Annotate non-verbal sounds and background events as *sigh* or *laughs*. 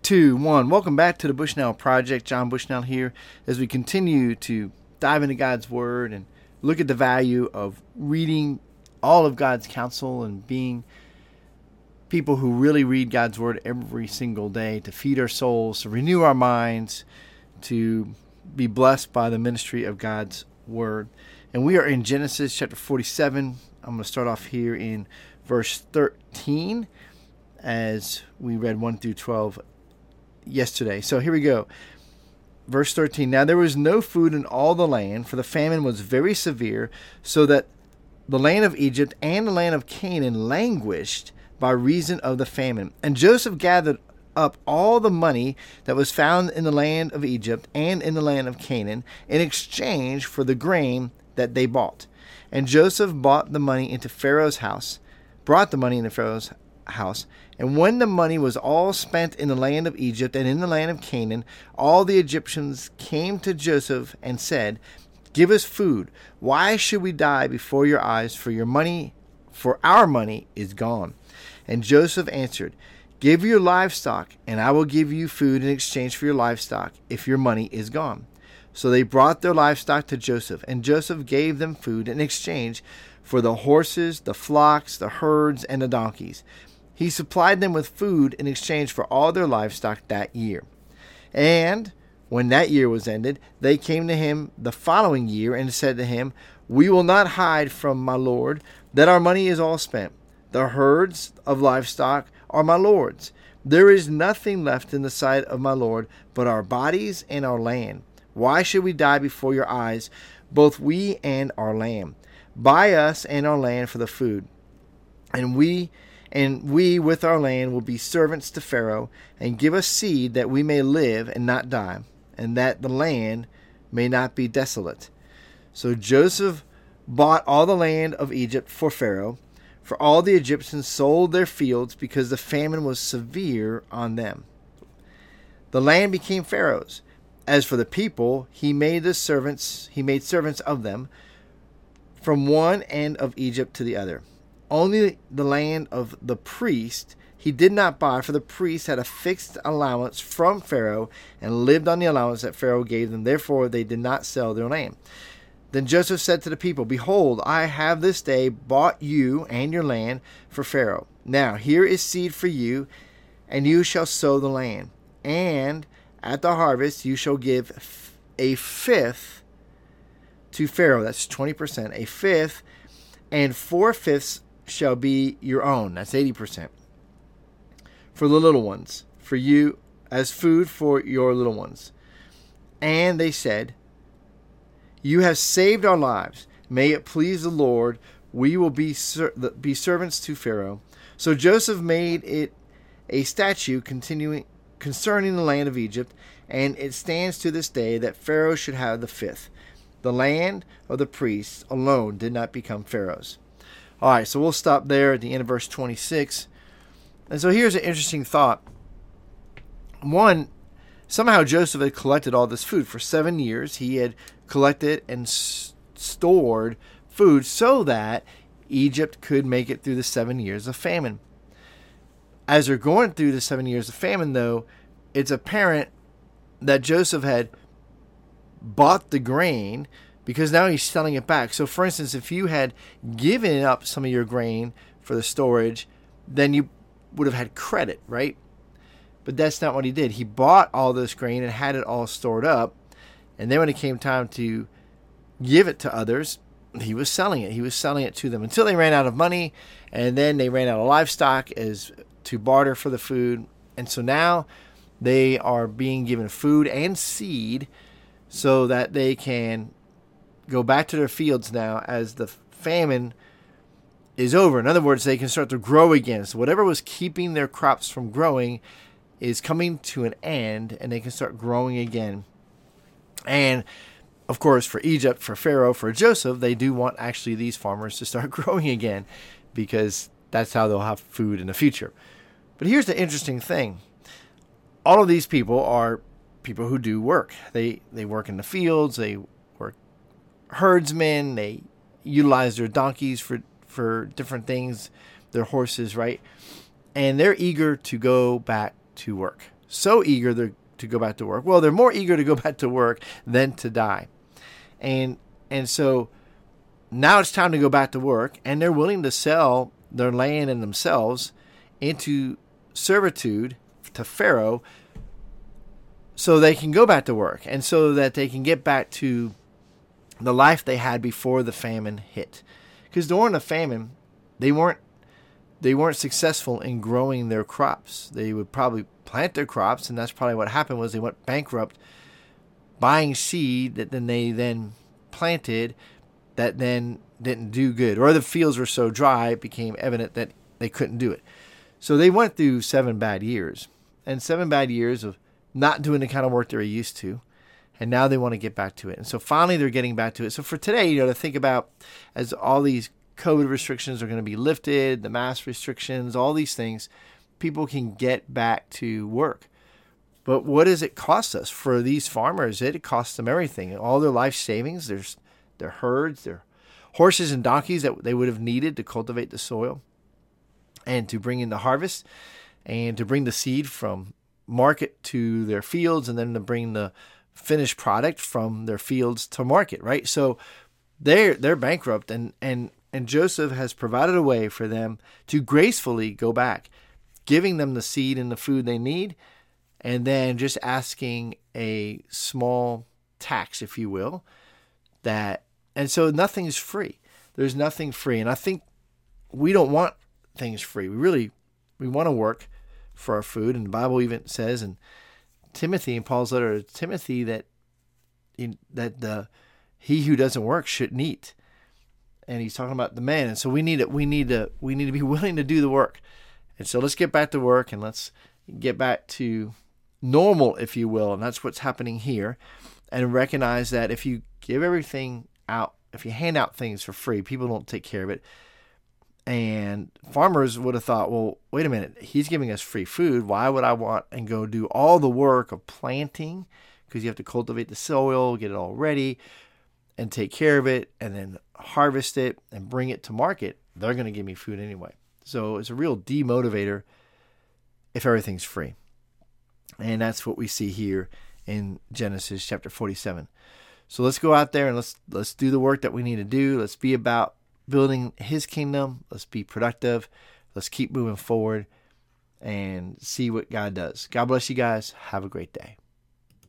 two, one. Welcome back to the Bushnell Project. John Bushnell here as we continue to dive into God's Word and look at the value of reading all of God's counsel and being people who really read God's Word every single day to feed our souls, to renew our minds, to be blessed by the ministry of God's Word. And we are in Genesis chapter 47. I'm going to start off here in verse 13 as we read 1 through 12 yesterday. So here we go. Verse 13 Now there was no food in all the land, for the famine was very severe, so that the land of Egypt and the land of Canaan languished by reason of the famine. And Joseph gathered up all the money that was found in the land of Egypt and in the land of Canaan in exchange for the grain that they bought. And Joseph bought the money into Pharaoh's house, brought the money into Pharaoh's house. And when the money was all spent in the land of Egypt and in the land of Canaan, all the Egyptians came to Joseph and said, Give us food. Why should we die before your eyes? For your money, for our money is gone. And Joseph answered, Give your livestock, and I will give you food in exchange for your livestock, if your money is gone. So they brought their livestock to Joseph, and Joseph gave them food in exchange for the horses, the flocks, the herds, and the donkeys. He supplied them with food in exchange for all their livestock that year. And when that year was ended, they came to him the following year and said to him, We will not hide from my Lord that our money is all spent. The herds of livestock are my Lord's. There is nothing left in the sight of my Lord but our bodies and our land. Why should we die before your eyes, both we and our land? Buy us and our land for the food, and we and we with our land will be servants to Pharaoh, and give us seed that we may live and not die, and that the land may not be desolate. So Joseph bought all the land of Egypt for Pharaoh, for all the Egyptians sold their fields because the famine was severe on them. The land became Pharaoh's. As for the people, he made the servants he made servants of them from one end of Egypt to the other. Only the land of the priest he did not buy, for the priest had a fixed allowance from Pharaoh and lived on the allowance that Pharaoh gave them. Therefore, they did not sell their land. Then Joseph said to the people, Behold, I have this day bought you and your land for Pharaoh. Now here is seed for you, and you shall sow the land. And at the harvest you shall give a fifth to Pharaoh. That's 20%. A fifth, and four fifths shall be your own. That's 80%. For the little ones, for you as food for your little ones. And they said, You have saved our lives. May it please the Lord, we will be, ser- be servants to Pharaoh. So Joseph made it a statue continuing concerning the land of Egypt, and it stands to this day that Pharaoh should have the fifth. The land of the priests alone did not become Pharaoh's. All right, so we'll stop there at the end of verse 26. And so here's an interesting thought. One, somehow Joseph had collected all this food. For seven years, he had collected and s- stored food so that Egypt could make it through the seven years of famine. As they're going through the seven years of famine, though, it's apparent that Joseph had bought the grain because now he's selling it back. So, for instance, if you had given up some of your grain for the storage, then you would have had credit, right? But that's not what he did. He bought all this grain and had it all stored up. And then when it came time to give it to others, he was selling it. He was selling it to them until they ran out of money. And then they ran out of livestock as to barter for the food. And so now they are being given food and seed so that they can go back to their fields now as the famine is over. In other words, they can start to grow again. So whatever was keeping their crops from growing is coming to an end and they can start growing again. And of course, for Egypt, for Pharaoh, for Joseph, they do want actually these farmers to start *laughs* growing again because that's how they'll have food in the future. But here's the interesting thing all of these people are people who do work. They they work in the fields, they herdsmen, they utilize their donkeys for for different things, their horses, right? And they're eager to go back to work. so eager to, to go back to work. Well, they're more eager to go back to work than to die. And and so now it's time to go back to work and they're willing to sell their land and themselves into servitude to Pharaoh so they can go back to work and so that they can get back to the life they had before the famine hit. Because during the famine, they weren't they weren't successful in growing their crops. They would probably plant their crops, and that's probably what happened was they went bankrupt, buying seed that then they then planted, that then didn't do good, or the fields were so dry it became evident that they couldn't do it. So they went through seven bad years, and seven bad years of not doing the kind of work they were used to, and now they want to get back to it. And so finally they're getting back to it. So for today, you know, to think about as all these COVID restrictions are going to be lifted, the mask restrictions, all these things, people can get back to work. But what does it cost us for these farmers? It costs them everything, all their life savings, their their herds, their horses and donkeys that they would have needed to cultivate the soil, and to bring in the harvest, and to bring the seed from market to their fields, and then to bring the finished product from their fields to market. Right, so they're they're bankrupt, and and and Joseph has provided a way for them to gracefully go back, giving them the seed and the food they need, and then just asking a small tax, if you will, that and so nothing's free. There's nothing free. And I think we don't want things free. We really we want to work for our food. And the Bible even says in Timothy in Paul's letter to Timothy that in, that the he who doesn't work shouldn't eat and he's talking about the man. And so we need to we need to we need to be *laughs* willing to do the work. And so let's get back to work and let's get back to normal, if you will. And that's what's happening here. And recognize that if you give everything out, if you hand out things for free, people don't take care of it. And farmers would have thought, well, wait a minute, he's giving us free food. Why would I want and go do all the work of planting? Because you have to cultivate the soil, get it all ready, and take care of it, and then harvest it and bring it to market, they're going to give me food anyway. So it's a real demotivator if everything's free. And that's what we see here in Genesis chapter 47. So let's go out there and let's let's do the work that we need to do. Let's be about building his kingdom. Let's be productive. Let's keep moving forward and see what God does. God bless you guys. Have a great day.